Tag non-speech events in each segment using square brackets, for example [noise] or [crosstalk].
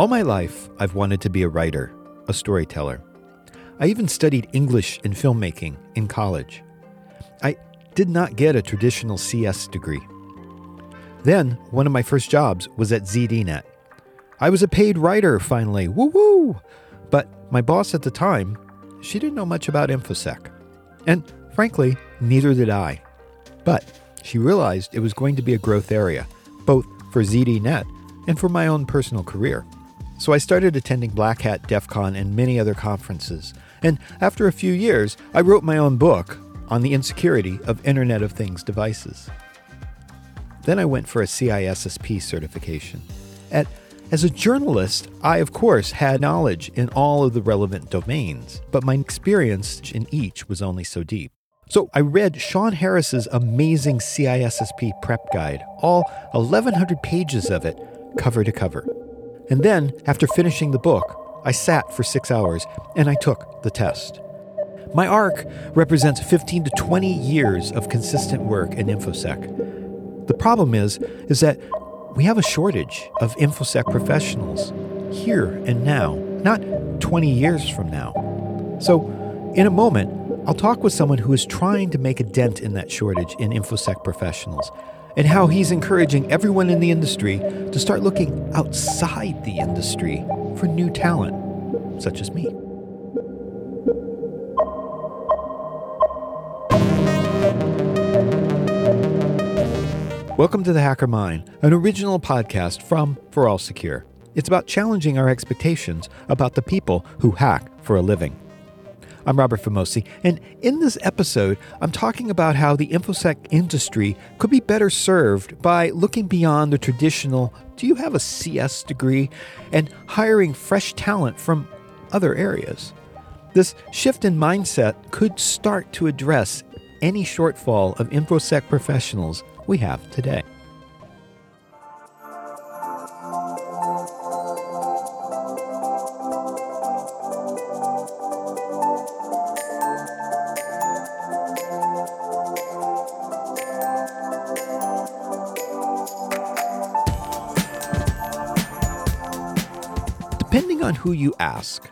All my life, I've wanted to be a writer, a storyteller. I even studied English and filmmaking in college. I did not get a traditional CS degree. Then, one of my first jobs was at ZDNet. I was a paid writer finally, woo woo! But my boss at the time, she didn't know much about InfoSec. And frankly, neither did I. But she realized it was going to be a growth area, both for ZDNet and for my own personal career. So I started attending Black Hat, DEF CON, and many other conferences. And after a few years, I wrote my own book on the insecurity of Internet of Things devices. Then I went for a CISSP certification. At, as a journalist, I of course had knowledge in all of the relevant domains, but my experience in each was only so deep. So I read Shon Harris's amazing CISSP prep guide, all 1,100 pages of it, cover to cover. And then, after finishing the book, I sat for six hours and I took the test. My arc represents 15 to 20 years of consistent work in InfoSec. The problem is, is that we have a shortage of InfoSec professionals here and now, not 20 years from now. So, in a moment, I'll talk with someone who is trying to make a dent in that shortage in InfoSec professionals and how he's encouraging everyone in the industry to start looking outside the industry for new talent, such as me. Welcome to the Hacker Mind, an original podcast from ForAllSecure. It's about challenging our expectations about the people who hack for a living. I'm Robert Vamosi, and in this episode, I'm talking about how the InfoSec industry could be better served by looking beyond the traditional do you have a CS degree and hiring fresh talent from other areas. This shift in mindset could start to address any shortfall of InfoSec professionals we have today. You ask,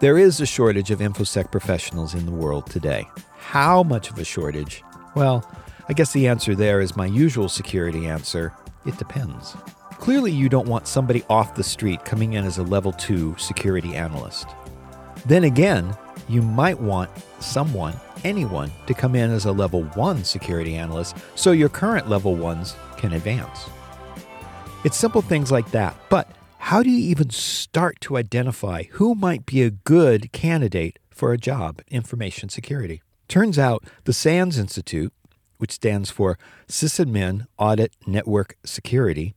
there is a shortage of InfoSec professionals in the world today. How much of a shortage? Well, I guess the answer there is my usual security answer it depends. Clearly, you don't want somebody off the street coming in as a level 2 security analyst. Then again, you might want someone, anyone, to come in as a level 1 security analyst so your current level 1s can advance. It's simple things like that, but how do you even start to identify who might be a good candidate for a job in information security? Turns out the SANS Institute, which stands for Sysadmin Audit Network Security,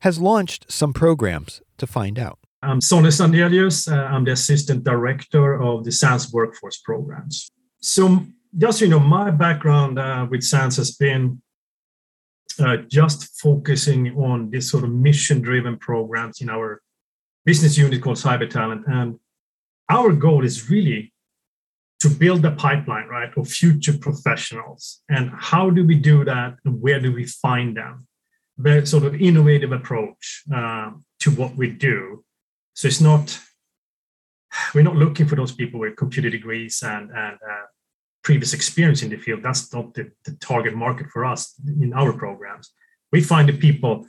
has launched some programs to find out. I'm Sonny Sandelius. Uh, I'm the assistant director of the SANS workforce programs. So, just you know, my background uh, with SANS has been uh, just focusing on this sort of mission driven programs in our business unit called Cyber Talent. And our goal is really to build a pipeline, right, of future professionals. And how do we do that? And where do we find them? Very sort of innovative approach uh, to what we do. So it's not, we're not looking for those people with computer degrees and, and uh, previous experience in the field. That's not the, the target market for us in our programs. We find the people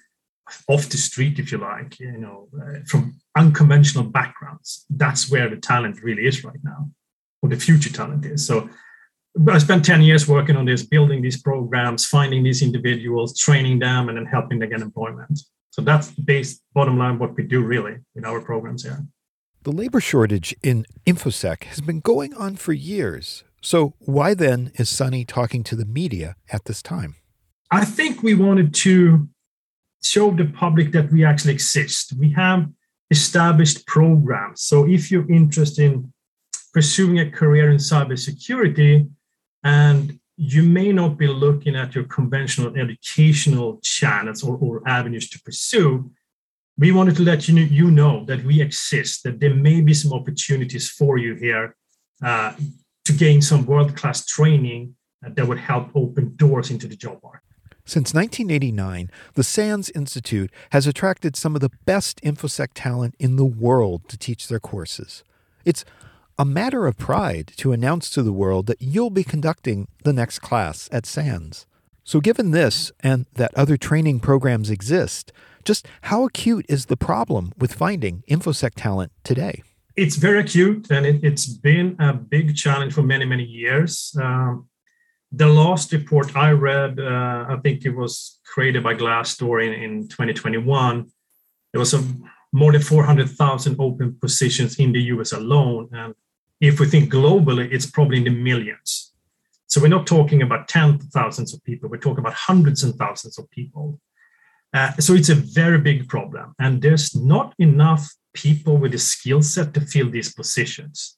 off the street, if you like, you know, uh, from unconventional backgrounds. That's where the talent really is right now, or the future talent is. So I spent 10 years working on this, building these programs, finding these individuals, training them, and then helping them get employment. So that's the base bottom line what we do really in our programs here. The labor shortage in InfoSec has been going on for years. So, why then is Sonny talking to the media at this time? I think we wanted to show the public that we actually exist. We have established programs. So, if you're interested in pursuing a career in cybersecurity and you may not be looking at your conventional educational channels or, or avenues to pursue, we wanted to let you know, you know that we exist, that there may be some opportunities for you here uh, to gain some world class training uh, that would help open doors into the job market. Since 1989, the SANS Institute has attracted some of the best InfoSec talent in the world to teach their courses. It's a matter of pride to announce to the world that you'll be conducting the next class at SANS. So, given this and that other training programs exist, just how acute is the problem with finding InfoSec talent today? It's very acute, and it, has been a big challenge for many, many years. Um, the last report I read, uh, I think it was created by Glassdoor in, in 2021. There was a, more than 400,000 open positions in the US alone. And if we think globally, it's probably in the millions. So we're not talking about tens of thousands of people, we're talking about hundreds and thousands of people. Uh, so it's a very big problem. And there's not enough people with the skill set to fill these positions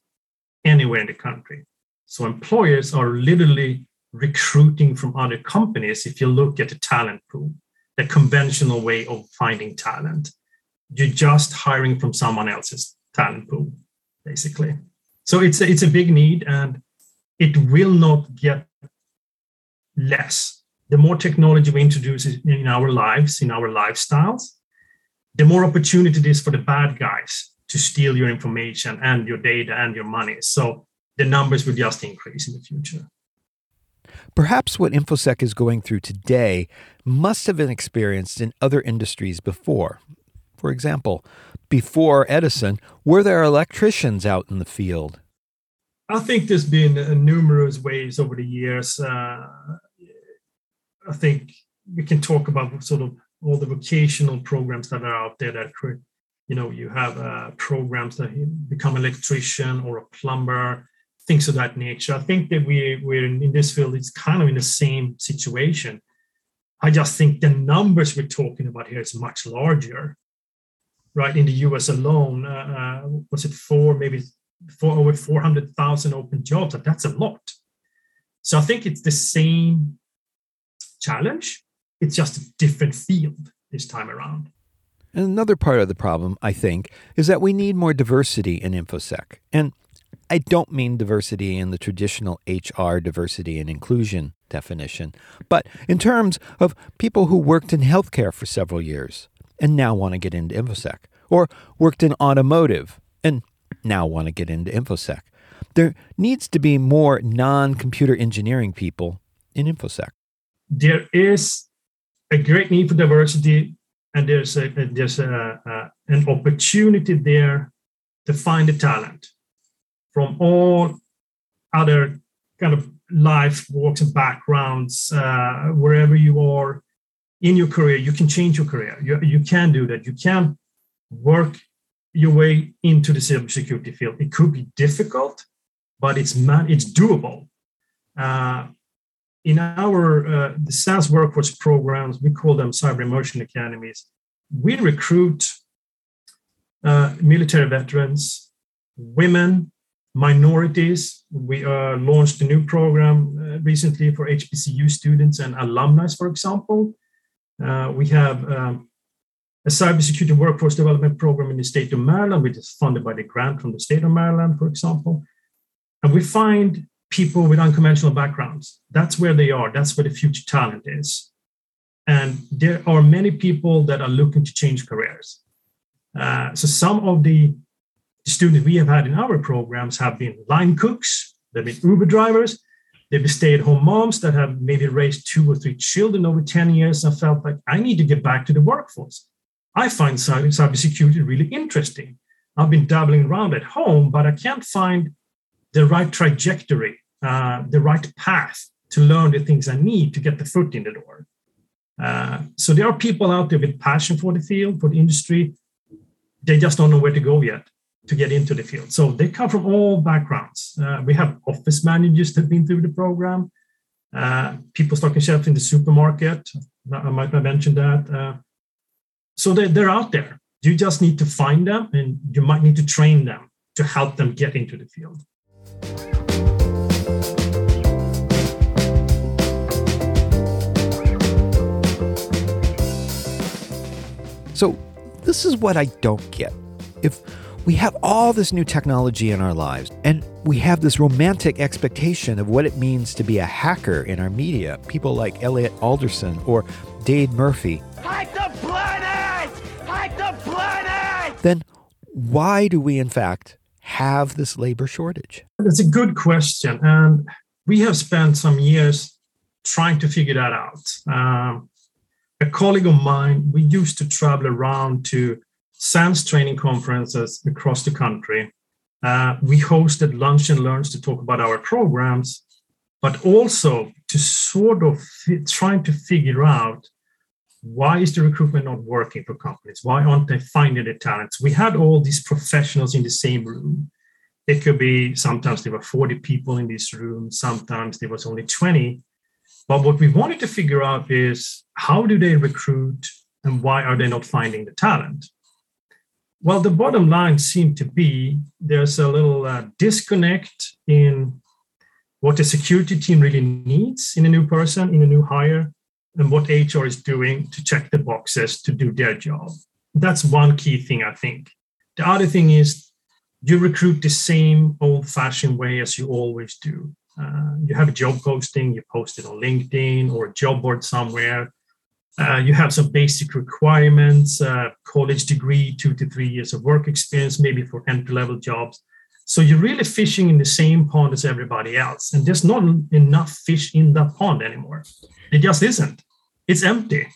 anywhere in the country. So employers are literally recruiting from other companies if you look at the talent pool, the conventional way of finding talent. You're just hiring from someone else's talent pool, basically. So it's a, it's a big need and it will not get less. The more technology we introduce in our lives, in our lifestyles, the more opportunity it is for the bad guys to steal your information and your data and your money. So the numbers will just increase in the future. Perhaps what InfoSec is going through today must have been experienced in other industries before. For example, before Edison, were there electricians out in the field? I think there's been uh, numerous ways over the years. Uh, I think we can talk about sort of all the vocational programs that are out there that you know you have uh, programs that become electrician or a plumber things of that nature. I think that we we're in, in this field, it's kind of in the same situation. I just think the numbers we're talking about here is much larger, right? In the US alone, uh, uh, was it four, maybe four, over 400,000 open jobs? That's a lot. So I think it's the same challenge. It's just a different field this time around. And another part of the problem, I think, is that we need more diversity in InfoSec. And I don't mean diversity in the traditional HR diversity and inclusion definition, but in terms of people who worked in healthcare for several years and now want to get into InfoSec, or worked in automotive and now want to get into InfoSec. There needs to be more non computer engineering people in InfoSec. There is a great need for diversity, and there's, a, there's a, a, an opportunity there to find the talent from all other kind of life walks and backgrounds, uh, wherever you are in your career, you can change your career. You, you can do that. You can work your way into the cybersecurity field. It could be difficult, but it's man, it's doable. Uh, in our uh, the SANS workforce programs, we call them cyber immersion academies. We recruit uh, military veterans, women, minorities. We uh, launched a new program uh, recently for HBCU students and alumni, for example. Uh, we have um, a cybersecurity workforce development program in the state of Maryland, which is funded by the grant from the state of Maryland, for example. And we find people with unconventional backgrounds. That's where they are. That's where the future talent is. And there are many people that are looking to change careers. Uh, so some of the students we have had in our programs have been line cooks, they've been Uber drivers, they've been stay-at-home moms that have maybe raised two or three children over 10 years and felt like I need to get back to the workforce. I find cybersecurity really interesting. I've been dabbling around at home, but I can't find the right trajectory, uh, the right path to learn the things I need to get the foot in the door. Uh, so there are people out there with passion for the field, for the industry. They just don't know where to go yet to get into the field. So they come from all backgrounds. Uh, we have office managers that have been through the program, uh, people stocking shelves in the supermarket. I might have mentioned that. Uh, so they, they're out there. You just need to find them and you might need to train them to help them get into the field. So, this is what I don't get. If We have all this new technology in our lives, and we have this romantic expectation of what it means to be a hacker in our media. People like Elliot Alderson or Dade Murphy. Hack the planet! Hack the planet! Then why do we, in fact, have this labor shortage? That's a good question. And we have spent some years trying to figure that out. Um, a colleague of mine, we used to travel around to SANS training conferences across the country. Uh, we hosted lunch and learns to talk about our programs, but also to sort of trying to figure out why is the recruitment not working for companies? Why aren't they finding the talents? We had all these professionals in the same room. It could be sometimes there were 40 people in this room, sometimes there was only 20. But what we wanted to figure out is how do they recruit and why are they not finding the talent? Well, the bottom line seemed to be there's a little uh, disconnect in what the security team really needs in a new person, in a new hire, and what HR is doing to check the boxes to do their job. That's one key thing, I think. The other thing is you recruit the same old fashioned way as you always do. Uh, you have a job posting, you post it on LinkedIn or a job board somewhere. Uh, you have some basic requirements, uh, college degree, two to three years of work experience, maybe for entry level jobs. So you're really fishing in the same pond as everybody else. And there's not enough fish in that pond anymore. It just isn't. It's empty.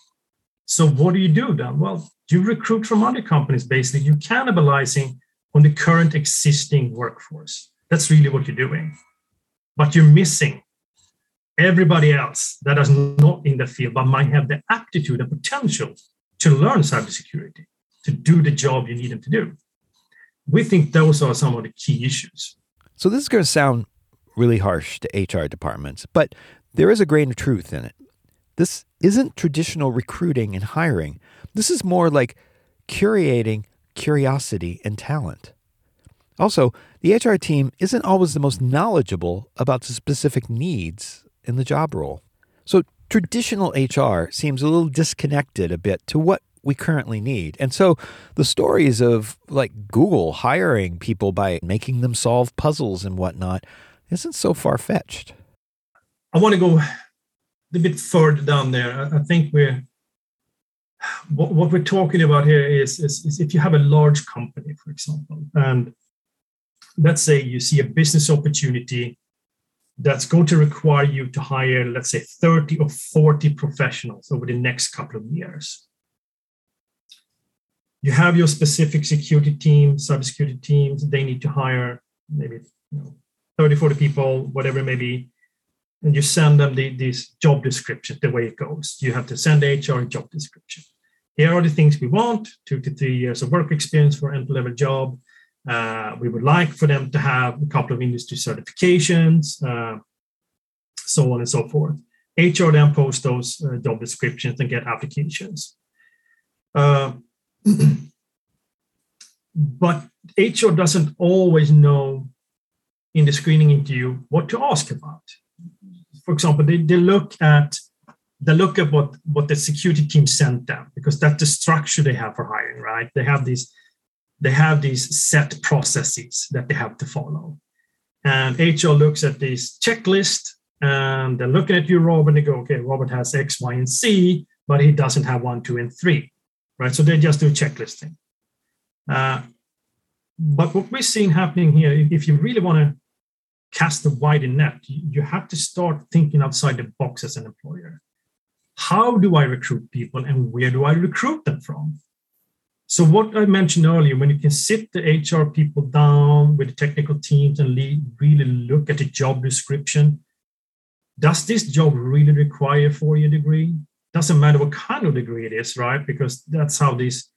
So what do you do then? Well, you recruit from other companies, basically. You're cannibalizing on the current existing workforce. That's really what you're doing. But you're missing everybody else that is not in the field but might have the aptitude and potential to learn cybersecurity, to do the job you need them to do. We think those are some of the key issues. So, this is going to sound really harsh to HR departments, but there is a grain of truth in it. This isn't traditional recruiting and hiring. This is more like curating curiosity and talent. Also, the HR team isn't always the most knowledgeable about the specific needs in the job role. So, traditional HR seems a little disconnected a bit to what we currently need. And so the stories of like Google hiring people by making them solve puzzles and whatnot isn't so far fetched. I want to go a bit further down there. I think we're what, what we're talking about here is, is, is if you have a large company, for example, and let's say you see a business opportunity that's going to require you to hire, let's say, 30 or 40 professionals over the next couple of years. You have your specific security team, cybersecurity teams, they need to hire maybe you know, 30, 40 people, whatever it may be. And you send them the, these job descriptions the way it goes. You have to send HR job description. Here are the things we want two to three years of work experience for entry level job uh, we would like for them to have a couple of industry certifications, uh, so on and so forth. HR then post those uh, job descriptions and get applications. Uh, [clears throat] but HR doesn't always know in the screening interview what to ask about. For example, they, they look at they look at what, what the security team sent them because that's the structure they have for hiring, right? They have these they have these set processes that they have to follow. And HR looks at this checklist and they're looking at you, Robert, and they go, okay, Robert has X, Y, and C, but he doesn't have one, two, and three, right? So they just do checklisting. Uh, but what we're seeing happening here, if you really want to cast a wider net, you have to start thinking outside the box as an employer. How do I recruit people and where do I recruit them from? So what I mentioned earlier, when you can sit the HR people down with the technical teams and really look at the job description, does this job really require a four-year degree? Doesn't matter what kind of degree it is, right? Because that's how these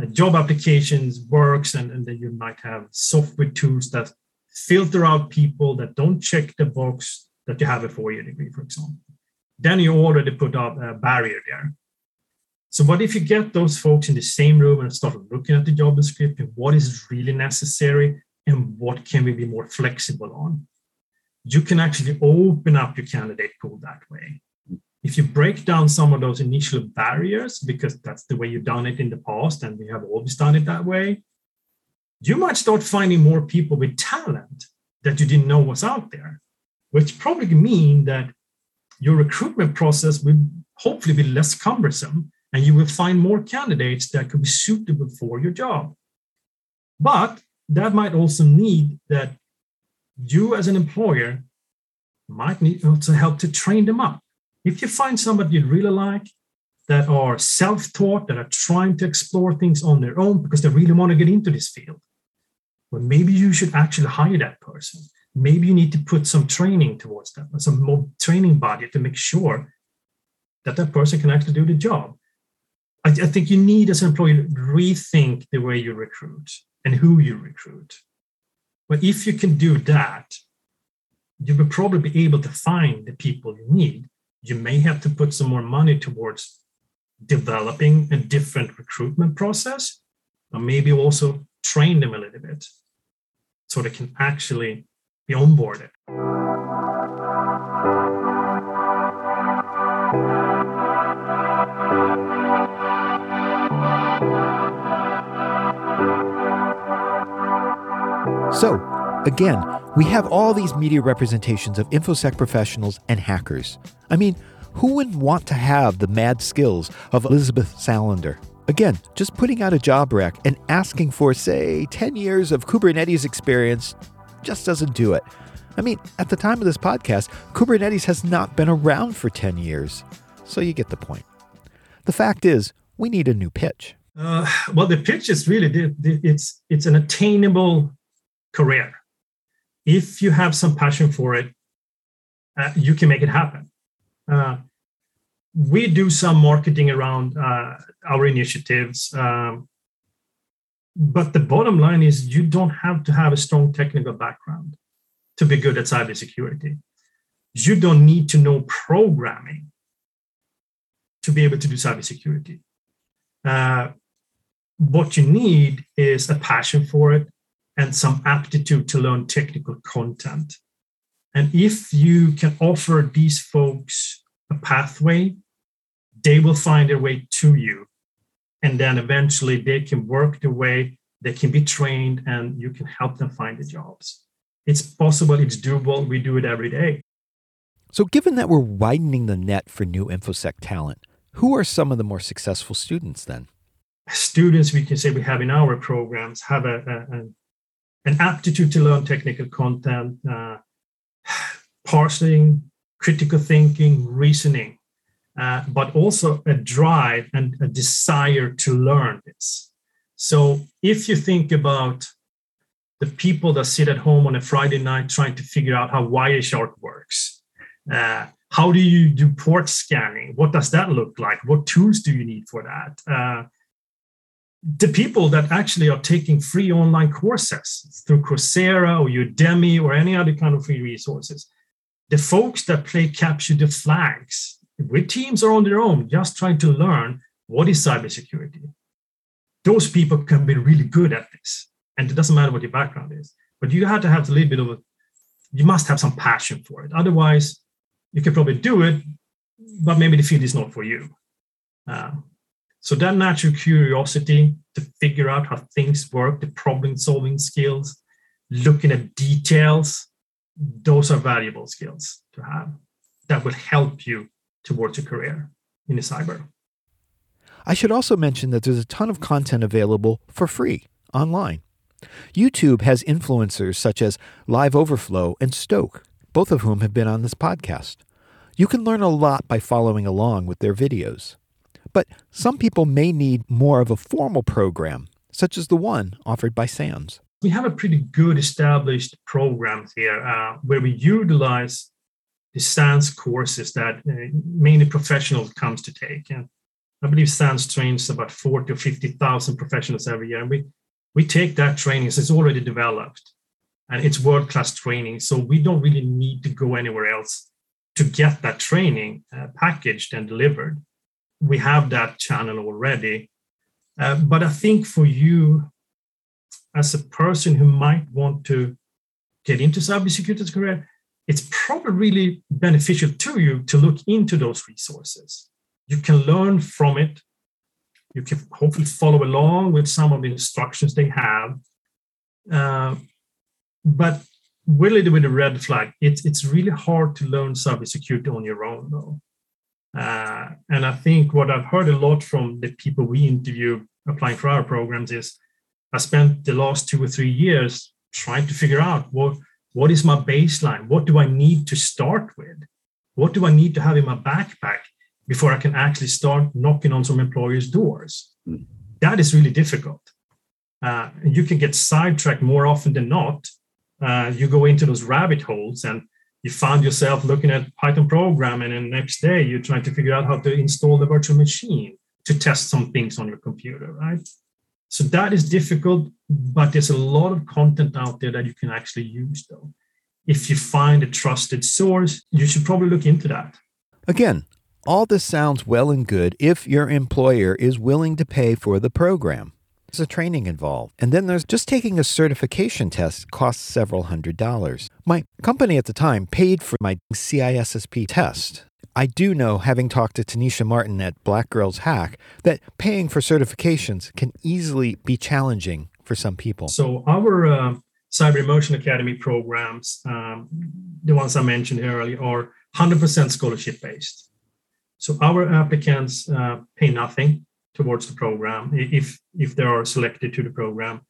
uh, job applications works, and, and then you might have software tools that filter out people that don't check the box that you have a four-year degree, for example. Then you already put up a barrier there. So, what if you get those folks in the same room and start looking at the job description? What is really necessary and what can we be more flexible on? You can actually open up your candidate pool that way. If you break down some of those initial barriers, because that's the way you've done it in the past, and we have always done it that way, you might start finding more people with talent that you didn't know was out there, which probably mean that your recruitment process will hopefully be less cumbersome and you will find more candidates that could be suitable for your job. But that might also need that you as an employer might need also help to train them up. If you find somebody you really like that are self-taught, that are trying to explore things on their own because they really want to get into this field, well, maybe you should actually hire that person. Maybe you need to put some training towards them, some more training budget to make sure that that person can actually do the job. I, I think you need, as an employer, rethink the way you recruit and who you recruit. But if you can do that, you will probably be able to find the people you need. You may have to put some more money towards developing a different recruitment process, or maybe also train them a little bit so they can actually be onboarded. So, again, we have all these media representations of InfoSec professionals and hackers. I mean, who wouldn't want to have the mad skills of Elizabeth Salander? Again, just putting out a job rec and asking for, say, 10 years of Kubernetes experience just doesn't do it. I mean, at the time of this podcast, Kubernetes has not been around for 10 years. So you get the point. The fact is, we need a new pitch. Uh, well, the pitch is really it's it's an attainable career. If you have some passion for it, uh, you can make it happen. Uh, we do some marketing around uh, our initiatives. Um, but the bottom line is you don't have to have a strong technical background to be good at cybersecurity. You don't need to know programming to be able to do cybersecurity. Uh, what you need is a passion for it and some aptitude to learn technical content. And if you can offer these folks a pathway, they will find their way to you. And then eventually they can work their way, they can be trained, and you can help them find the jobs. It's possible, it's doable. We do it every day. So, given that we're widening the net for new InfoSec talent, who are some of the more successful students then? Students we can say we have in our programs have a, a, an aptitude to learn technical content, uh, parsing, critical thinking, reasoning, uh, but also a drive and a desire to learn this. So if you think about the people that sit at home on a Friday night trying to figure out how Wireshark works, uh, how do you do port scanning? What does that look like? What tools do you need for that? The people that actually are taking free online courses through Coursera or Udemy or any other kind of free resources, the folks that play capture the flags with teams are on their own, just trying to learn what is cybersecurity. Those people can be really good at this. And it doesn't matter what your background is, but you have to have a little bit of a, you must have some passion for it. Otherwise, you can probably do it, but maybe the field is not for you. Um, so that natural curiosity to figure out how things work, the problem solving skills, looking at details, those are valuable skills to have that will help you towards your career in the cyber. I should also mention that there's a ton of content available for free online. YouTube has influencers such as LiveOverflow and STÖK, both of whom have been on this podcast. You can learn a lot by following along with their videos. But some people may need more of a formal program, such as the one offered by SANS. We have a pretty good established program here uh, where we utilize the SANS courses that uh, mainly professionals comes to take. And I believe SANS trains about 40 or 50,000 professionals every year. And we, we take that training, so it's already developed and it's world class training. So we don't really need to go anywhere else to get that training uh, packaged and delivered we have that channel already. Uh, but I think for you, as a person who might want to get into cybersecurity career, it's probably really beneficial to you to look into those resources. You can learn from it. You can hopefully follow along with some of the instructions they have. Uh, but really with a red flag, it's it's really hard to learn cybersecurity on your own though. Uh, and I think what I've heard a lot from the people we interview applying for our programs is I spent the last two or three years trying to figure out what what is my baseline? What do I need to start with? What do I need to have in my backpack before I can actually start knocking on some employers' doors? Mm. That is really difficult. Uh, you can get sidetracked more often than not. Uh, you go into those rabbit holes and you find yourself looking at Python programming, and the next day you're trying to figure out how to install the virtual machine to test some things on your computer, right? So that is difficult, but there's a lot of content out there that you can actually use, though. If you find a trusted source, you should probably look into that. Again, all this sounds well and good if your employer is willing to pay for the program. There's a training involved. And then there's just taking a certification test costs several hundred dollars. My company at the time paid for my CISSP test. I do know, having talked to Tennisha Martin at Black Girls Hack, that paying for certifications can easily be challenging for some people. So, our uh, Cyber Immersion Academy programs, um, the ones I mentioned earlier, are 100% scholarship based. So, our applicants uh, pay nothing towards the program if if they are selected to the program.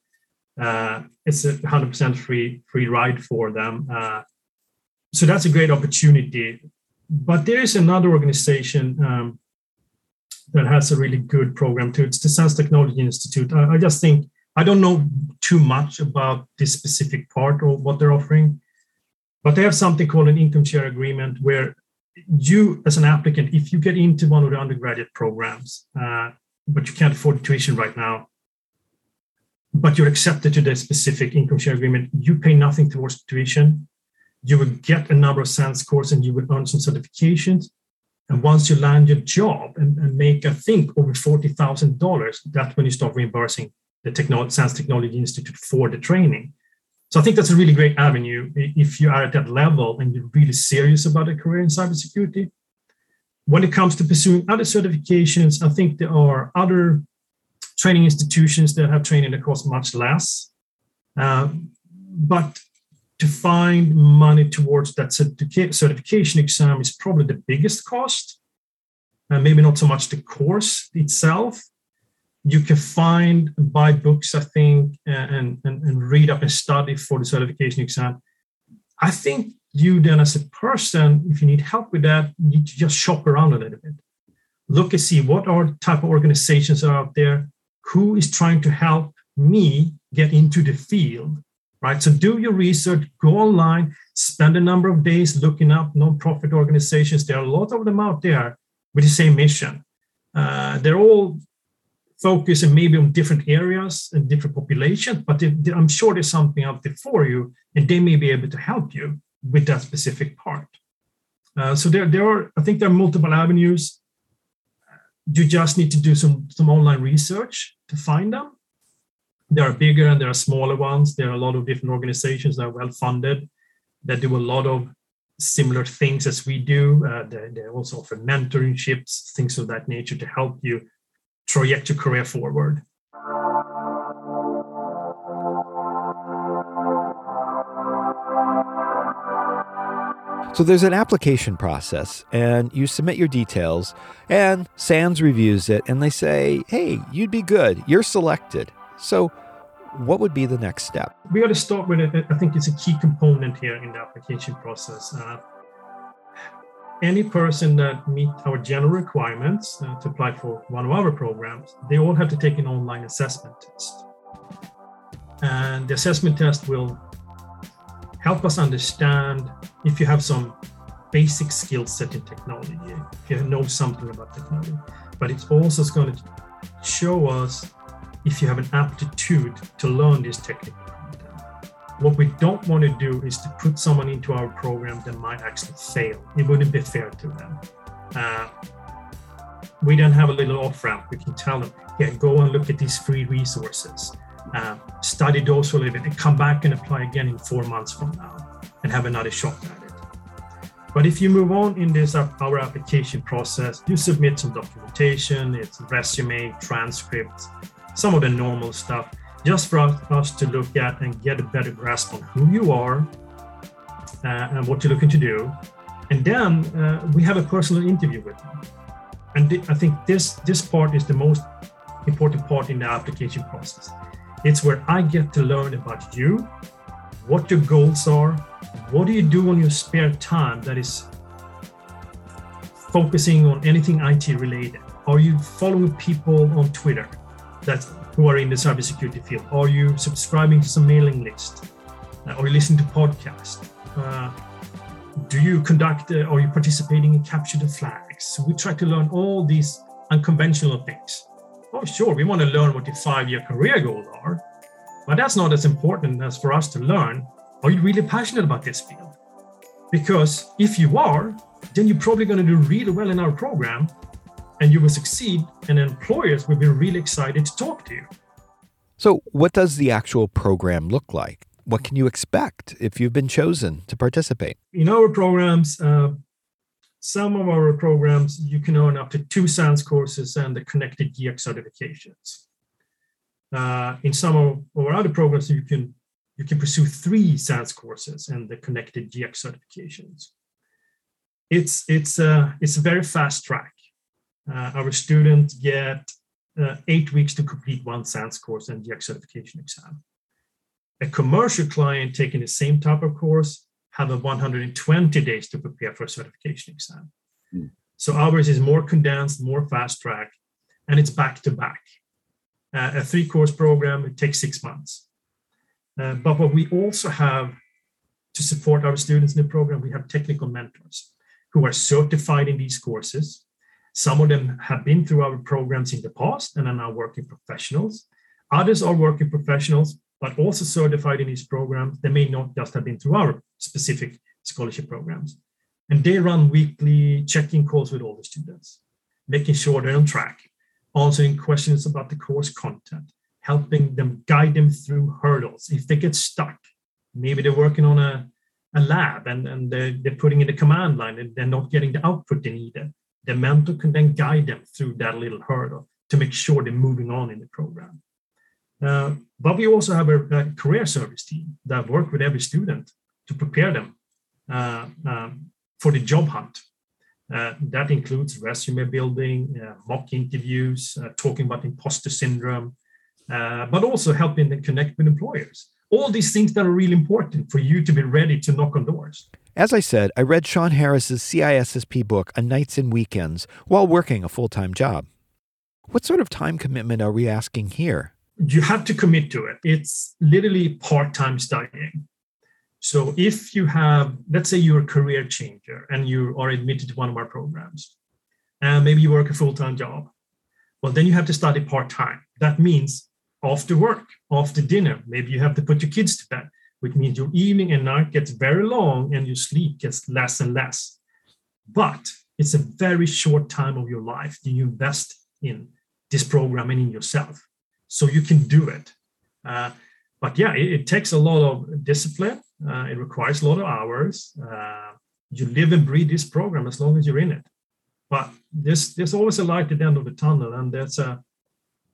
Uh, it's a 100% free free ride for them. Uh, so that's a great opportunity but there is another organization um, that has a really good program too. It's the SANS Technology Institute. I, I, just think I don't know too much about this specific part of what they're offering, but they have something called an income share agreement where you, as an applicant, if you get into one of the undergraduate programs, uh, but you can't afford the tuition right now, but you're accepted to the specific income share agreement, you pay nothing towards tuition you will get a number of SANS scores and you will earn some certifications. And once you land your job and, and make, I think, over $40,000, that's when you start reimbursing the technology, SANS Technology Institute for the training. So I think that's a really great avenue if you are at that level and you're really serious about a career in cybersecurity. When it comes to pursuing other certifications, I think there are other training institutions that have training that cost much less. Uh, but to find money towards that certification exam is probably the biggest cost. Uh, maybe not so much the course itself. You can find, buy books, I think, and, and, and read up and study for the certification exam. I think you then, as a person, if you need help with that, you need to just shop around a little bit. Look and see what are type of organizations are out there, who is trying to help me get into the field right? So do your research, go online, spend a number of days looking up nonprofit organizations. There are a lot of them out there with the same mission. Uh, they're all focusing maybe on different areas and different populations, but they, they, I'm sure there's something out there for you, and they may be able to help you with that specific part. Uh, so there, there are, I think there are multiple avenues. You just need to do some, some online research to find them there are bigger and there are smaller ones. There are a lot of different organizations that are well funded that do a lot of similar things as we do. Uh, they, they also offer mentorships, things of that nature to help you traject your career forward. So there's an application process, and you submit your details, and SANS reviews it, and they say, hey, you'd be good. You're selected. So what would be the next step? We got to start with it. I think it's a key component here in the application process. Uh, any person that meet our general requirements uh, to apply for one of our programs, they all have to take an online assessment test. And the assessment test will help us understand if you have some basic skill set in technology, if you know something about technology. But it's also going to show us if you have an aptitude to learn this content. What we don't want to do is to put someone into our program that might actually fail. It wouldn't be fair to them. Uh, we then have a little off ramp. We can tell them, yeah, go and look at these free resources, uh, study those a little bit, and come back and apply again in four months from now and have another shot at it. But if you move on in this our application process, you submit some documentation, it's resume, transcript, some of the normal stuff. just for us, us to look at and get a better grasp on who you are uh, and what you're looking to do. And then uh, we have a personal interview with them. And th- I think this, this part is the most important part in the application process. It's where I get to learn about you, what your goals are, what do you do on your spare time that is focusing on anything IT related? Are you following people on Twitter that who are in the cybersecurity field? Are you subscribing to some mailing list? Uh, are you listening to podcasts? Uh, do you conduct? Uh, are you participating in capture the flags? We try to learn all these unconventional things. Oh, sure, we want to learn what your five-year career goals are, but that's not as important as for us to learn. Are you really passionate about this field? Because if you are, then you're probably going to do really well in our program and you will succeed, and employers will be really excited to talk to you. So, what does the actual program look like? What can you expect if you've been chosen to participate? In our programs, uh, some of our programs, you can earn up to two SANS courses and the connected GIAC certifications. Uh, in some of our other programs, you can you can pursue three SANS courses and the connected GIAC certifications. It's it's a it's a very fast track. Uh, our students get uh, eight weeks to complete one SANS course and GIAC certification exam. A commercial client taking the same type of course have a 120 days to prepare for a certification exam. Mm. So ours is more condensed, more fast track, and it's back to back. Uh, a three course program, it takes six months. Uh, but what we also have to support our students in the program, we have technical mentors who are certified in these courses some of them have been through our programs in the past and are now working professionals. Others are working professionals, but also certified in these programs. They may not just have been through our specific scholarship programs. And they run weekly check-in calls with all the students, making sure they're on track, answering questions about the course content, helping them guide them through hurdles. If they get stuck, maybe they're working on a, a lab and, and they're, they're putting in the command line and they're not getting the output they needed the mentor can then guide them through that little hurdle to make sure they're moving on in the program. Uh, but we also have a, a, career service team that work with every student to prepare them uh, um, for the job hunt. Uh, that includes resume building, uh, mock interviews, uh, talking about imposter syndrome, uh, but also helping them connect with employers. All these things that are really important for you to be ready to knock on doors. As I said, I read Shon Harris's CISSP book, A Nights and Weekends, while working a full time job. What sort of time commitment are we asking here? You have to commit to it. It's literally part time studying. So if you have, let's say you're a career changer and you are admitted to one of our programs, and maybe you work a full time job, well, then you have to study part time. That means after work, after dinner, maybe you have to put your kids to bed which means your evening and night gets very long and your sleep gets less and less. But it's a very short time of your life that you invest in this program and in yourself. So you can do it. Uh, but yeah, it, it, takes a lot of discipline. Uh, it requires a lot of hours. Uh, you live and breathe this program as long as you're in it. But there's, there's always a light at the end of the tunnel, and there's a,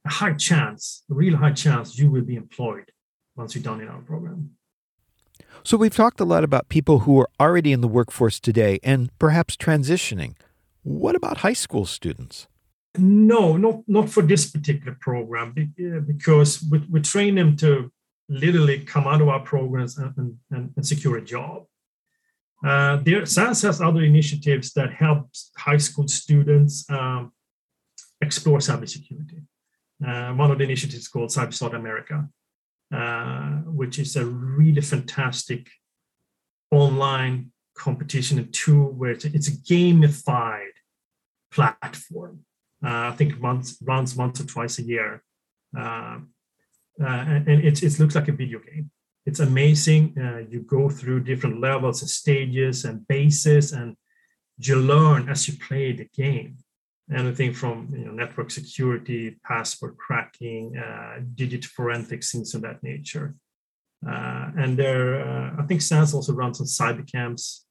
a high chance, a real high chance you will be employed once you're done in our program. So we've talked a lot about people who are already in the workforce today and perhaps transitioning. What about high school students? No, not not for this particular program because we, we train them to literally come out of our programs and, and, and secure a job. Uh, there, SANS has other initiatives that help high school students um, explore cybersecurity. Uh, one of the initiatives called CyberStart America, uh, which is a really fantastic online competition and tool where it's, it's a gamified platform. Uh, I think once runs once or twice a year, uh and, and it, looks like a video game. It's amazing. Uh, you go through different levels and stages and bases, and you learn as you play the game anything from you know, network security, password cracking, uh, digital forensics, things of that nature. Uh, and there, uh, I think SANS also runs on cyber camps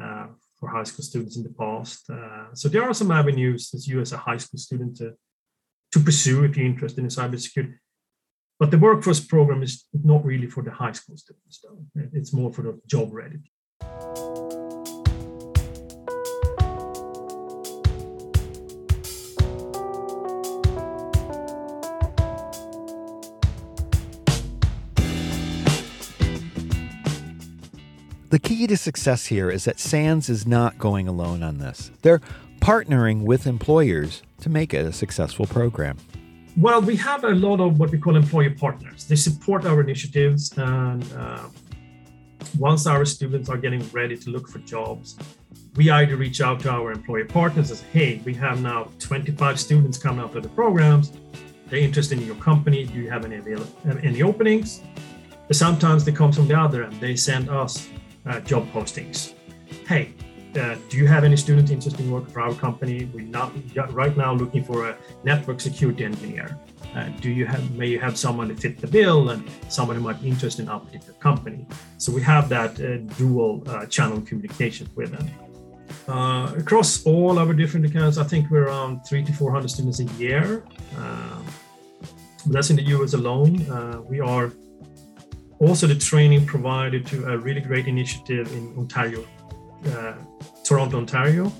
uh, for high school students in the past. Uh, so there are some avenues that you as a high school student to, to pursue if you're interested in cybersecurity. But the workforce program is not really for the high school students, though. It's more for the job ready. The key to success here is that SANS is not going alone on this. They're partnering with employers to make it a successful program. Well, we have a lot of what we call employer partners. They support our initiatives, and uh, once our students are getting ready to look for jobs, we either reach out to our employer partners say, hey, we have now 25 students coming out of the programs. They're interested in your company. Do you have any, any openings? But sometimes they come from the other and they send us uh, job postings. Hey, do you have any student interested in working for our company? We're not right now looking for a network security engineer. Uh, do you have may you have someone to fit the bill and someone who might be interested in our particular company? So we have that uh, dual uh, channel communication with them. Uh, across all our different accounts, I think we're around three to four hundred students a year. Uh, that's in the US alone. we are also the training provided to a really great initiative in Ontario, Toronto, Ontario,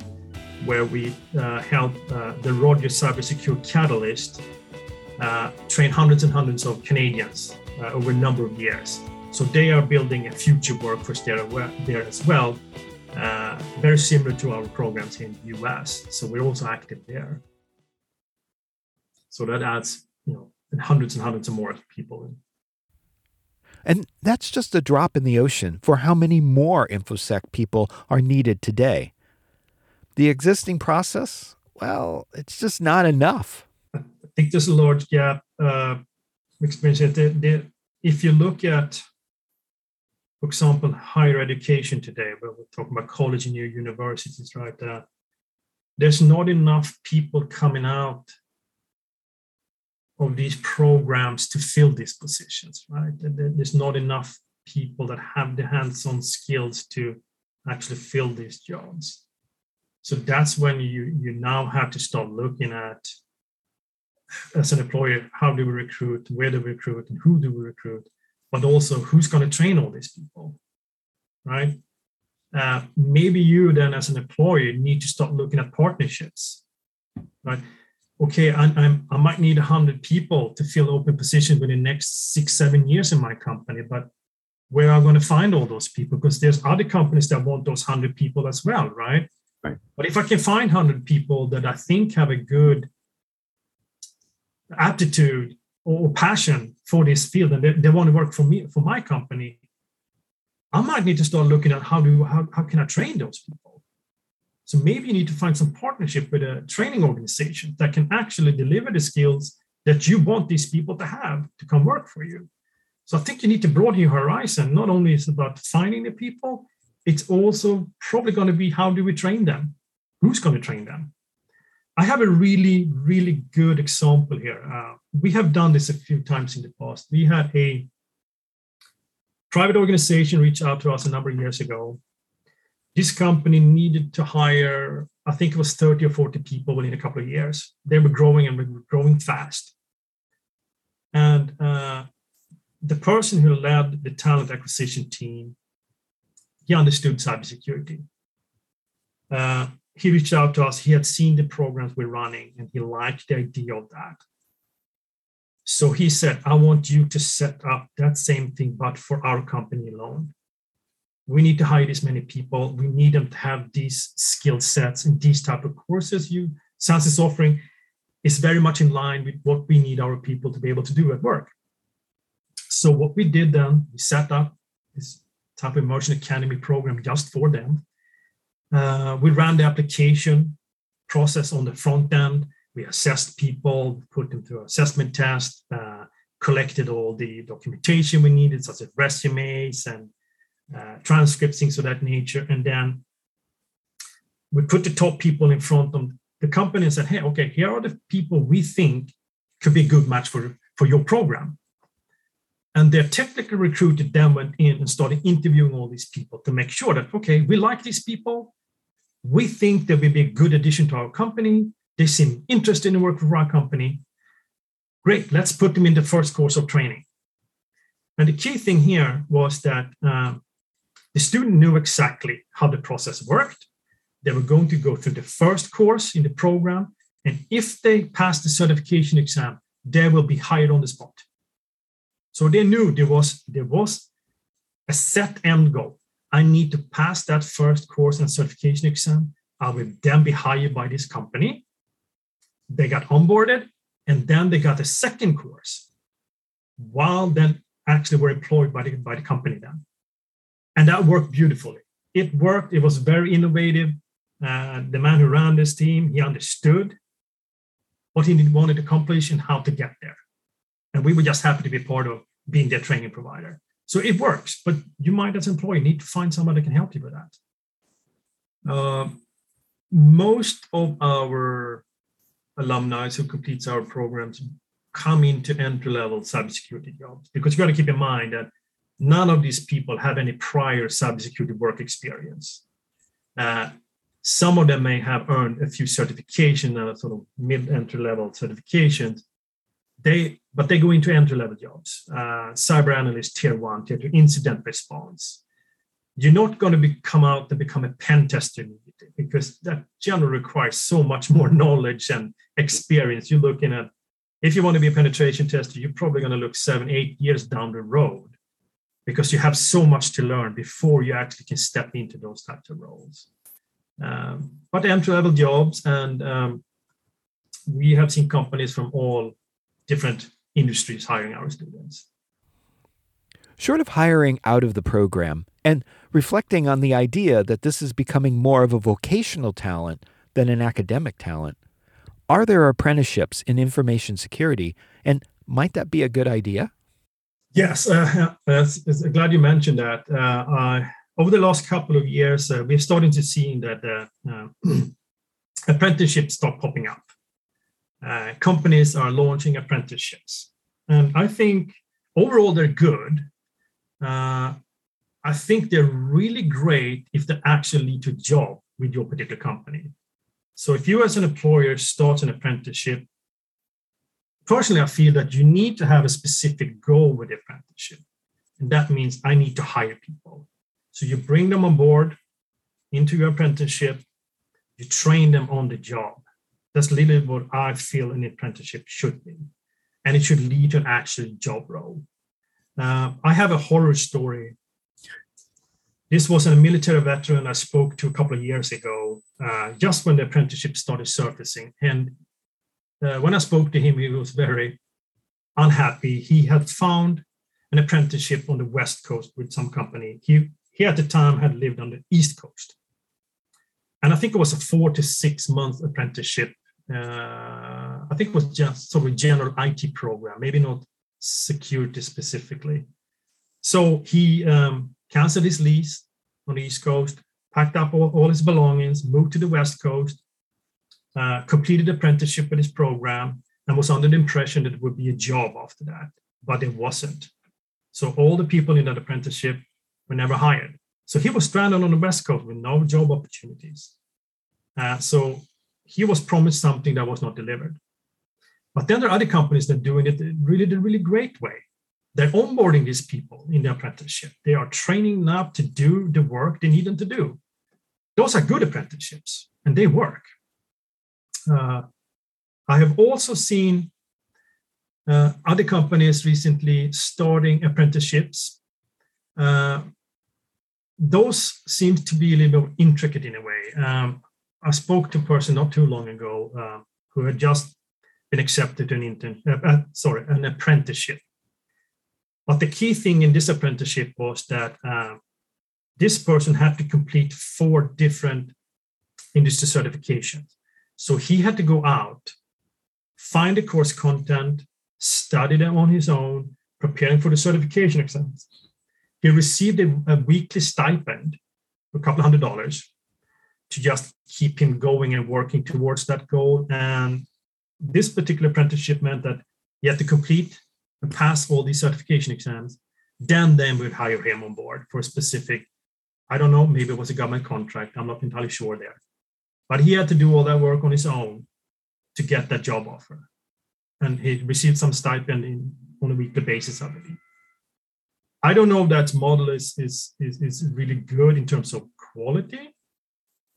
where we uh, help uh, the Rogers Cybersecure Catalyst uh, train hundreds and hundreds of Canadians uh, over a number of years. So they are building a future workforce there, there as well, uh, very similar to our programs in the US. So we're also active there. So that adds, you know, hundreds and hundreds of more people and that's just a drop in the ocean for how many more InfoSec people are needed today. The existing process, well, it's just not enough. I think there's a large gap. Uh, experience if you look at, for example, higher education today, where we're talking about college and universities, right? Uh, there's not enough people coming out of these programs to fill these positions, right? There's not enough people that have the hands-on skills to actually fill these jobs. So that's when you you now have to start looking at as an employer, how do we recruit, where do we recruit, and who do we recruit, but also who's going to train all these people, right? Uh, maybe you then, as an employer, need to start looking at partnerships, right? Okay, I, I'm, I might need 100 people to fill open positions within the next six, seven years in my company, but where am I going to find all those people? Because there's other companies that want those 100 people as well, right? Right. But if I can find 100 people that I think have a good aptitude or passion for this field and they, they want to work for me, for my company, I might need to start looking at how do how, how can I train those people? So maybe you need to find some partnership with a training organization that can actually deliver the skills that you want these people to have to come work for you. So I think you need to broaden your horizon. Not only is it about finding the people, it's also probably going to be how do we train them? Who's going to train them? I have a really, really good example here. Uh, we have done this a few times in the past. We had a private organization reach out to us a number of years ago this company needed to hire, I think it was 30 or 40 people within a couple of years. They were growing and were growing fast. And uh, the person who led the talent acquisition team, he understood cybersecurity. Uh, he reached out to us. He had seen the programs we're running and he liked the idea of that. So he said, I want you to set up that same thing, but for our company alone we need to hire this many people. We need them to have these skill sets and these type of courses you SANS is offering is very much in line with what we need our people to be able to do at work. So what we did then, we set up this type of immersion academy program just for them. Uh, we ran the application process on the front end. We assessed people, put them through assessment test, uh, collected all the documentation we needed, such as resumes and uh, transcripts, things of that nature. And then we put the top people in front of the company and said, hey, okay, here are the people we think could be a good match for, for your program. And their technical recruiter then went in and started interviewing all these people to make sure that, okay, we like these people. We think they will be a good addition to our company. They seem interested in working for our company. Great, let's put them in the first course of training. And the key thing here was that um, the student knew exactly how the process worked. They were going to go through the first course in the program. And if they pass the certification exam, they will be hired on the spot. So they knew there was, there was a set end goal. I need to pass that first course and certification exam. I will then be hired by this company. They got onboarded and then they got a second course while then actually were employed by the, by the company then. And that worked beautifully. It worked, it was very innovative. Uh, the man who ran this team, he understood what he wanted to accomplish and how to get there. And we were just happy to be part of being their training provider. So it works, but you might, as an employee, need to find someone that can help you with that. Uh, most of our alumni who completes our programs come into entry level cybersecurity jobs because you got to keep in mind that none of these people have any prior cybersecurity work experience. Uh, some of them may have earned a few certifications and a sort of mid entry level certifications. They, but they go into entry level jobs, uh, cyber analyst, tier one, tier two, incident response. You're not going to be, come out and become a pen tester immediately because that generally requires so much more [laughs] knowledge and experience. You're looking at, if you want to be a penetration tester, you're probably going to look seven, eight years down the road because you have so much to learn before you actually can step into those types of roles. Um, but entry level jobs, and um, we have seen companies from all different industries hiring our students. Short of hiring out of the program and reflecting on the idea that this is becoming more of a vocational talent than an academic talent, are there apprenticeships in information security? And might that be a good idea? Yes, uh, glad you mentioned that. Uh, over the last couple of years, uh, we're starting to see that uh, uh, [clears throat] apprenticeships start popping up. Uh, companies are launching apprenticeships, and I think overall they're good. I think they're really great if they actually lead to a job with your particular company. So if you as an employer start an apprenticeship personally, I feel that you need to have a specific goal with the apprenticeship. And that means I need to hire people. So you bring them on board into your apprenticeship, you train them on the job. That's literally what I feel an apprenticeship should be. And it should lead to an actual job role. Uh, I have a horror story. This was a military veteran I spoke to a couple of years ago, uh, just when the apprenticeship started surfacing. And uh, when I spoke to him, he was very unhappy. He had found an apprenticeship on the West Coast with some company. He, he at the time had lived on the East Coast. And I think it was a four to six month apprenticeship. Uh, I think it was just sort of a general IT program, maybe not security specifically. So he um, canceled his lease on the East Coast, packed up all, all his belongings, moved to the West Coast, uh, completed apprenticeship with his program and was under the impression that it would be a job after that, but it wasn't. So all the people in that apprenticeship were never hired. So he was stranded on the West Coast with no job opportunities. Uh, so he was promised something that was not delivered. But then there are other companies that are doing it really the really great way. They're onboarding these people in the apprenticeship. They are training them up to do the work they need them to do. Those are good apprenticeships and they work. Uh, I have also seen uh, other companies recently starting apprenticeships. Uh, those seem to be a little bit intricate in a way. Um, I spoke to a person not too long ago uh, who had just been accepted to an intern, uh, uh, sorry, an apprenticeship. But the key thing in this apprenticeship was that uh, this person had to complete four different industry certifications. So he had to go out, find the course content, study them on his own, preparing for the certification exams. He received a, a weekly stipend, a couple hundred dollars, to just keep him going and working towards that goal. And this particular apprenticeship meant that he had to complete and pass all these certification exams. Then they would hire him on board for a specific, I don't know, maybe it was a government contract. I'm not entirely sure there. But he had to do all that work on his own to get that job offer. and he received some stipend in, on a weekly basis, I believe. I don't know if that model is, is, is, is really good in terms of quality.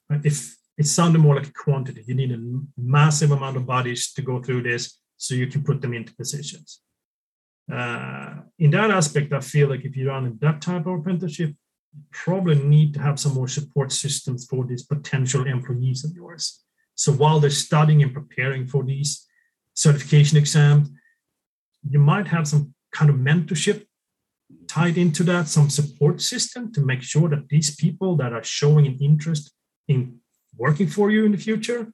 If it sounded more like a quantity, you need a massive amount of bodies to go through this so you can put them into positions. Uh, in that aspect, I feel like if you run that type of apprenticeship, probably need to have some more support systems for these potential employees of yours. So while they're studying and preparing for these certification exams, you might have some kind of mentorship tied into that, some support system to make sure that these people that are showing an interest in working for you in the future,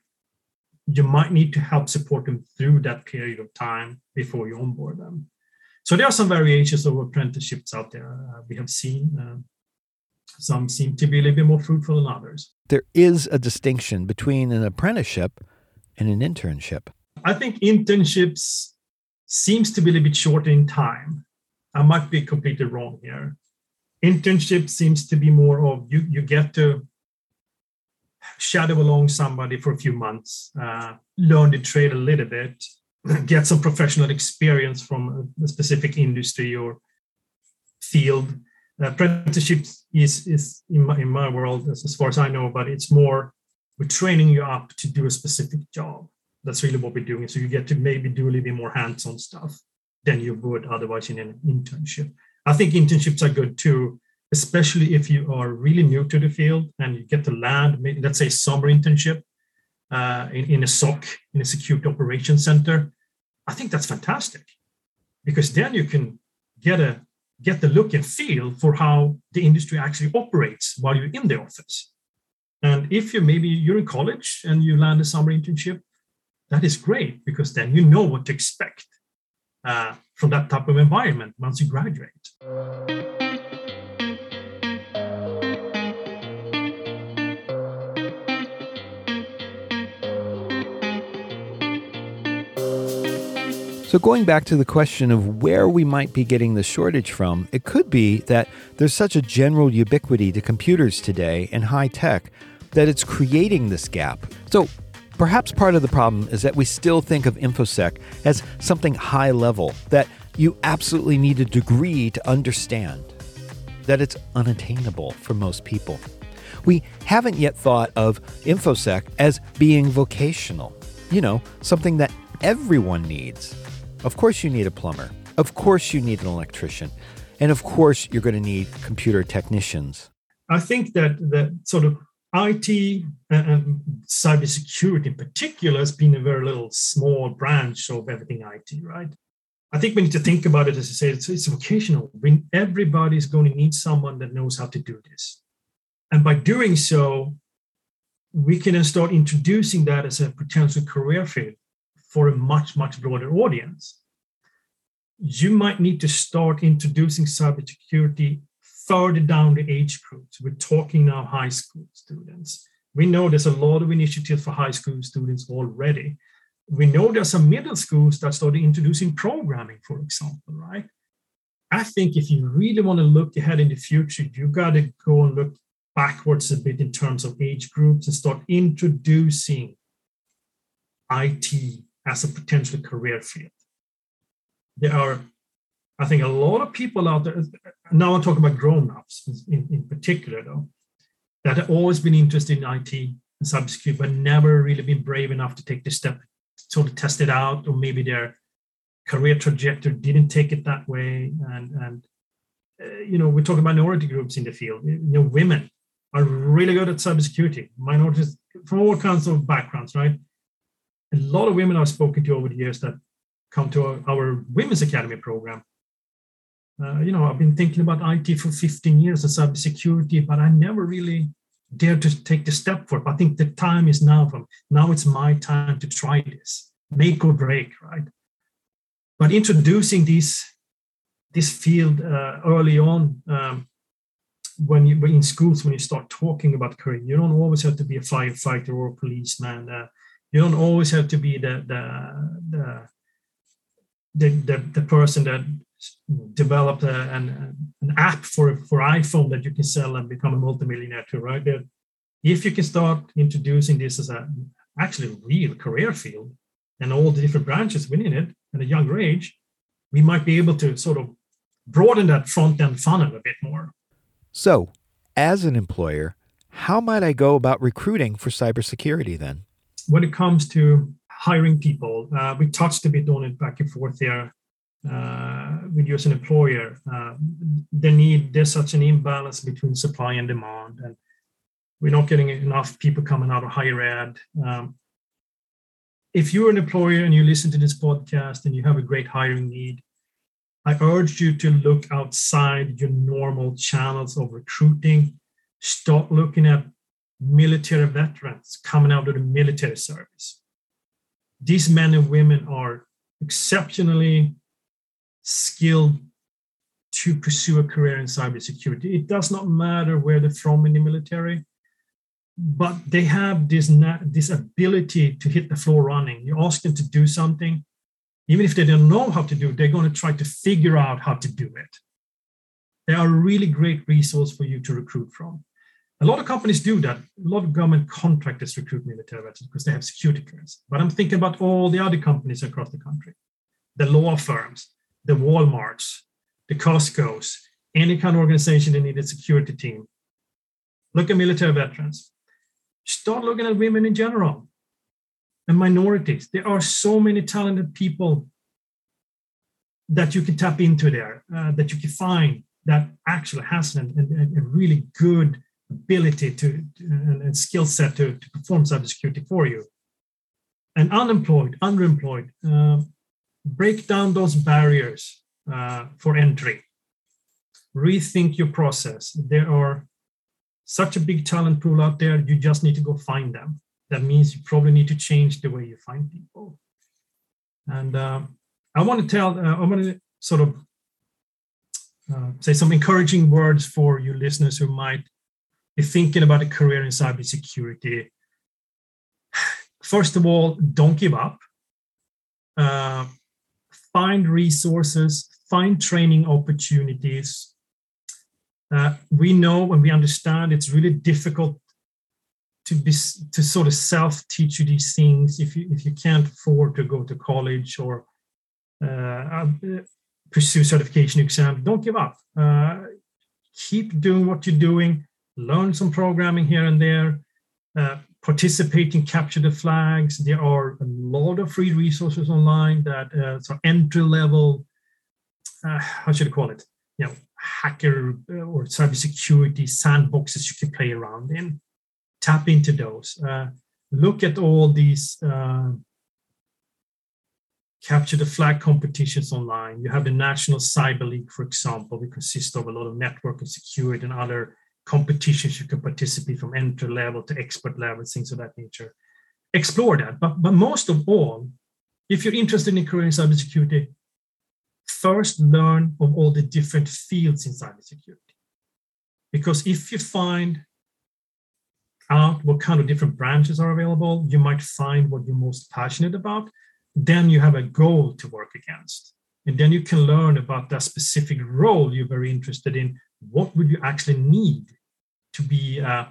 you might need to help support them through that period of time before you onboard them. So there are some variations of apprenticeships out there uh, we have seen. Uh, some seem to be a little bit more fruitful than others. There is a distinction between an apprenticeship and an internship. I think internships seems to be a little bit shorter in time. I might be completely wrong here. Internship seems to be more of you, you get to shadow along somebody for a few months, uh, learn the trade a little bit, [clears throat] get some professional experience from a specific industry or field. Apprenticeship is, is in, my, in my world, as, as far as I know, but it's more we're training you up to do a specific job. That's really what we're doing. So you get to maybe do a little bit more hands-on stuff than you would otherwise in an internship. I think internships are good too, especially if you are really new to the field and you get to land, let's say summer internship uh, in, in a SOC, in a security operations center. I think that's fantastic because then you can get a get the look and feel for how the industry actually operates while you're in the office. And if you maybe you're in college and you land a summer internship, that is great because then you know what to expect uh, from that type of environment once you graduate. So, going back to the question of where we might be getting the shortage from, it could be that there's such a general ubiquity to computers today and high tech that it's creating this gap. So, Perhaps part of the problem is that we still think of InfoSec as something high level that you absolutely need a degree to understand, that it's unattainable for most people. We haven't yet thought of InfoSec as being vocational, you know, something that everyone needs. Of course, you need a plumber. Of course, you need an electrician. And of course, you're going to need computer technicians. I think that that sort of IT and uh, um, cybersecurity in particular has been a very little small branch of everything IT, right? I think we need to think about it as I say, it's, it's vocational. When everybody's going to need someone that knows how to do this. And by doing so, we can then start introducing that as a potential career field for a much, much broader audience. You might need to start introducing cybersecurity further down the age groups. We're talking now high school students. We know there's a lot of initiatives for high school students already. We know there's some middle schools that started introducing programming, for example, right? I think if you really want to look ahead in the future, you got to go and look backwards a bit in terms of age groups and start introducing IT as a potential career field. There are I think a lot of people out there, now I'm talking about grown-ups in, in particular though, that have always been interested in IT and cybersecurity, but never really been brave enough to take the step, sort of test it out, or maybe their career trajectory didn't take it that way. And, and uh, you know, we're talking minority groups in the field. You know, women are really good at cybersecurity, minorities from all kinds of backgrounds, right? A lot of women I've spoken to over the years that come to our, our Women's Academy program uh, you know, I've been thinking about IT for 15 years and cybersecurity, but I never really dared to take the step for it. But I think the time is now. From now, it's my time to try this, make or break, right? But introducing this this field uh, early on, um, when you when in schools, when you start talking about career, you don't always have to be a firefighter or a policeman. Uh, you don't always have to be the the the the, the, person that developed a, an, an app for, for iPhone that you can sell and become a multimillionaire to, right? That if you can start introducing this as a actually real career field and all the different branches within it, at a younger age, we might be able to sort of broaden that front end funnel a bit more. So, as an employer, how might I go about recruiting for cybersecurity then? When it comes to hiring people, uh, we touched a bit on it back and forth here uh, with you as an employer. Uh, the need there's such an imbalance between supply and demand, and we're not getting enough people coming out of higher ed. Um, if you're an employer and you listen to this podcast and you have a great hiring need, I urge you to look outside your normal channels of recruiting. Start looking at military veterans coming out of the military service. These men and women are exceptionally skilled to pursue a career in cybersecurity. It does not matter where they're from in the military, but they have this, this ability to hit the floor running. You ask them to do something, even if they don't know how to do it, they're going to try to figure out how to do it. They are a really great resource for you to recruit from. A lot of companies do that. A lot of government contractors recruit military veterans because they have security clearance. But I'm thinking about all the other companies across the country, the law firms, the Walmarts, the Costco's, any kind of organization that needs a security team. Look at military veterans. Start looking at women in general and minorities. There are so many talented people that you can tap into there, uh, that you can find that actually has a really good ability to and, and skill set to, to perform cybersecurity for you. And unemployed, underemployed, uh, break down those barriers uh, for entry. Rethink your process. There are such a big talent pool out there. You just need to go find them that means you probably need to change the way you find people. And uh, I want to tell, uh, I want to sort of uh, say some encouraging words for you listeners who might thinking about a career in cybersecurity. First of all, don't give up. Uh, find resources, find training opportunities. Uh, we know and we understand it's really difficult to be to sort of self teach you these things if you if you can't afford to go to college or uh, uh, pursue certification exam don't give up uh, keep doing what you're doing learn some programming here and there uh, participate in capture the flags there are a lot of free resources online that uh, entry level uh, how should i call it you know hacker or cybersecurity sandboxes you can play around in tap into those. Uh, look at all these uh, capture the flag competitions online. You have the National Cyber League, for example, which consists of a lot of network and security and other competitions you can participate from entry level to expert level, things of that nature. Explore that. But, but most of all, if you're interested in career in cybersecurity, first learn of all the different fields in cybersecurity. Because if you find out what kind of different branches are available. You might find what you're most passionate about. Then you have a goal to work against. And then you can learn about that specific role you're very interested in. What would you actually need to be uh,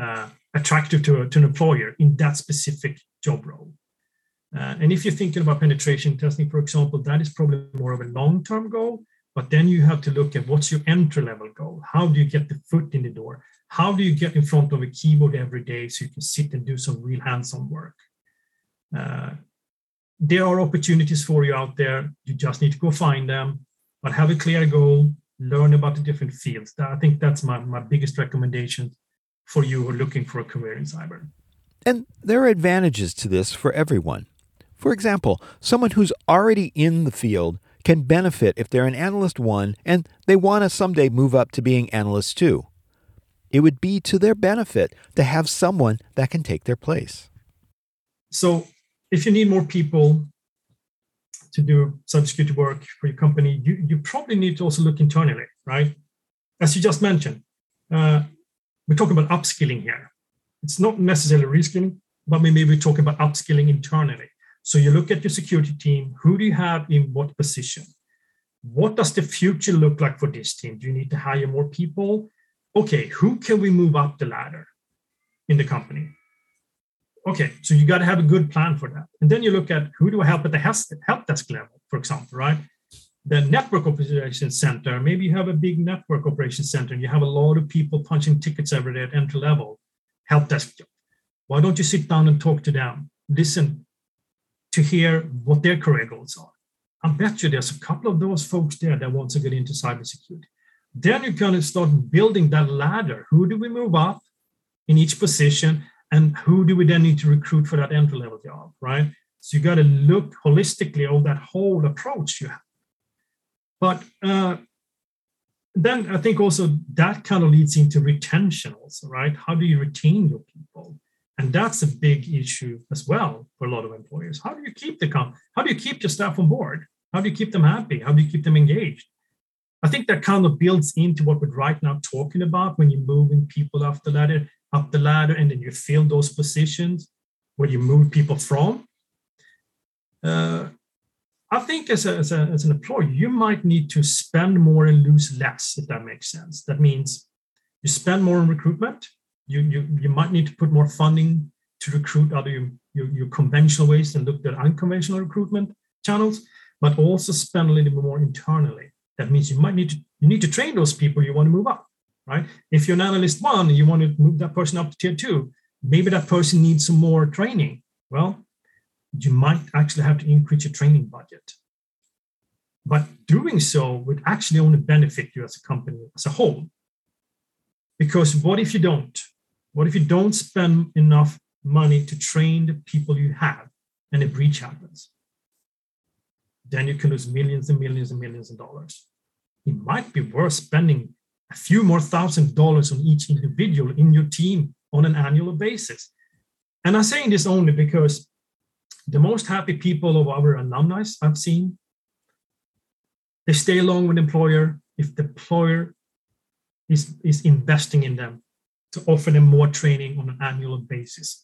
uh, attractive to, to an employer in that specific job role? Uh, and if you're thinking about penetration testing, for example, that is probably more of a long term goal. But then you have to look at what's your entry level goal? How do you get the foot in the door? How do you get in front of a keyboard every day so you can sit and do some real hands on work? Uh, there are opportunities for you out there. You just need to go find them, but have a clear goal, learn about the different fields. I think that's my, my biggest recommendation for you who are looking for a career in cyber. And there are advantages to this for everyone. For example, someone who's already in the field can benefit if they're an analyst one and they want to someday move up to being analyst two. It would be to their benefit to have someone that can take their place. So, if you need more people to do cybersecurity work for your company, you, you probably need to also look internally, right? As you just mentioned, uh, we're talking about upskilling here. It's not necessarily reskilling, but maybe we're talking about upskilling internally. So you look at your security team. Who do you have in what position? What does the future look like for this team? Do you need to hire more people? okay, who can we move up the ladder in the company? Okay, so you got to have a good plan for that. And then you look at who do I help at the help desk level, for example, right? The network operations center, maybe you have a big network operations center and you have a lot of people punching tickets every day at entry level, help desk. job. Why don't you sit down and talk to them? Listen to hear what their career goals are. I bet you there's a couple of those folks there that want to get into cybersecurity. Then you kind of start building that ladder. Who do we move up in each position? And who do we then need to recruit for that entry level job, right? So you got to look holistically on that whole approach you have. But uh, then I think also that kind of leads into retention, also, right? How do you retain your people? And that's a big issue as well for a lot of employers. How do you keep the? How do you keep your staff on board? How do you keep them happy? How do you keep them engaged? I think that kind of builds into what we're right now talking about when you're moving people the ladder, up the ladder, and then you fill those positions where you move people from. Uh, I think as, a, as, a, as an employer, you might need to spend more and lose less, if that makes sense. That means you spend more on recruitment, you, you, you might need to put more funding to recruit other your, your, your conventional ways and look at unconventional recruitment channels, but also spend a little bit more internally. That means you might need to you need to train those people you want to move up, right? If you're an analyst one, you want to move that person up to tier two, maybe that person needs some more training. Well, you might actually have to increase your training budget. But doing so would actually only benefit you as a company as a whole. Because what if you don't? What if you don't spend enough money to train the people you have and a breach happens? Then you can lose millions and millions and millions of dollars. It might be worth spending a few more thousand dollars on each individual in your team on an annual basis. And I'm saying this only because the most happy people of our alumni I've seen, they stay along with the employer if the employer is, is investing in them to offer them more training on an annual basis.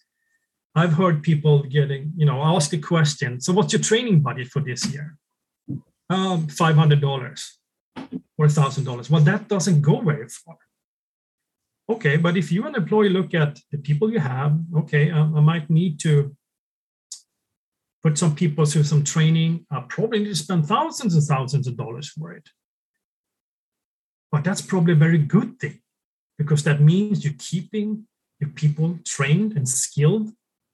I've heard people getting, you know, ask a question. So, what's your training budget for this year? Um, Five hundred dollars or thousand dollars. Well, that doesn't go very far. Okay, but if you an employee look at the people you have, okay, um, I might need to put some people through some training. I probably need to spend thousands and thousands of dollars for it. But that's probably a very good thing because that means you're keeping your people trained and skilled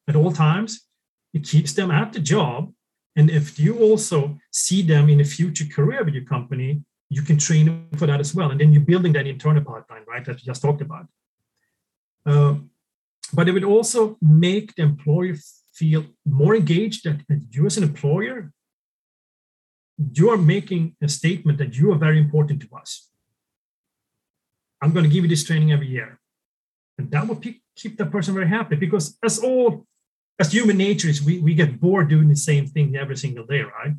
at all times. It keeps them at the job. And if you also see them in a future career with your company, you can train for that as well. And then you're building that internal pipeline, right, that you just talked about. Uh, but it would also make the employer feel more engaged that, that you as an employer, you are making a statement that you are very important to us. I'm going to give you this training every year. And that will keep that person very happy because as all as human nature is we, we get bored doing the same thing every single day, right?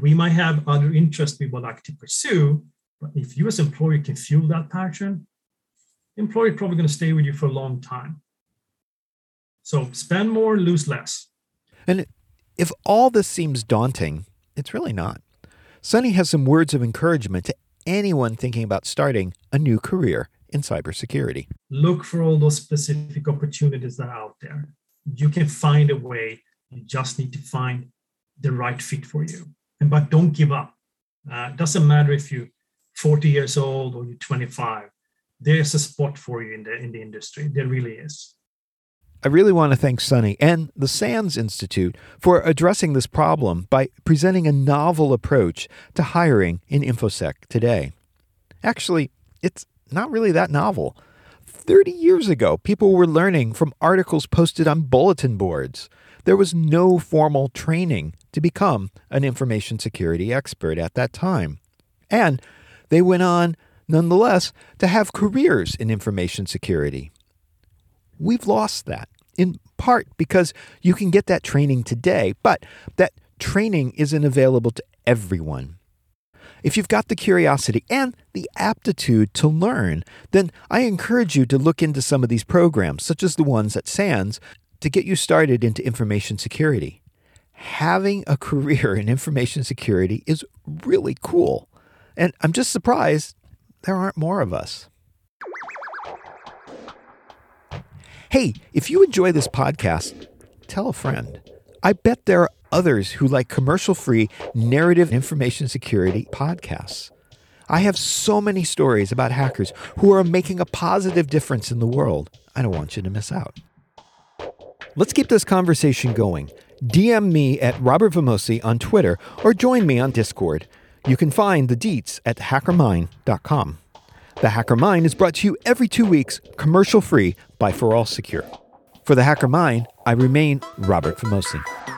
We might have other interests we would like to pursue, but if you as employer can fuel that passion, the employer is probably going to stay with you for a long time. So spend more, lose less. And if all this seems daunting, it's really not. Sonny has some words of encouragement to anyone thinking about starting a new career in cybersecurity. Look for all those specific opportunities that are out there you can find a way. You just need to find the right fit for you. But don't give up. Uh, doesn't matter if you're 40 years old or you're 25. There's a spot for you in the in the industry. There really is. I really want to thank Sonny and the SANS Institute for addressing this problem by presenting a novel approach to hiring in InfoSec today. Actually, it's not really that novel. 30 years ago, people were learning from articles posted on bulletin boards. There was no formal training to become an information security expert at that time. And they went on, nonetheless, to have careers in information security. We've lost that, in part because you can get that training today, but that training isn't available to everyone. If you've got the curiosity and the aptitude to learn, then I encourage you to look into some of these programs, such as the ones at SANS, to get you started into information security. Having a [laughs] career in information security is really cool. And I'm just surprised there aren't more of us. Hey, if you enjoy this podcast, tell a friend. I bet there are others who like commercial free narrative information security podcasts. I have so many stories about hackers who are making a positive difference in the world. I don't want you to miss out. Let's keep this conversation going. DM me at Robert Vamosi on Twitter or join me on Discord. You can find the deets at hackermind.com. The Hacker Mind is brought to you every two weeks, commercial free by ForAllSecure. For the Hacker Mind, I remain Robert Vamosi.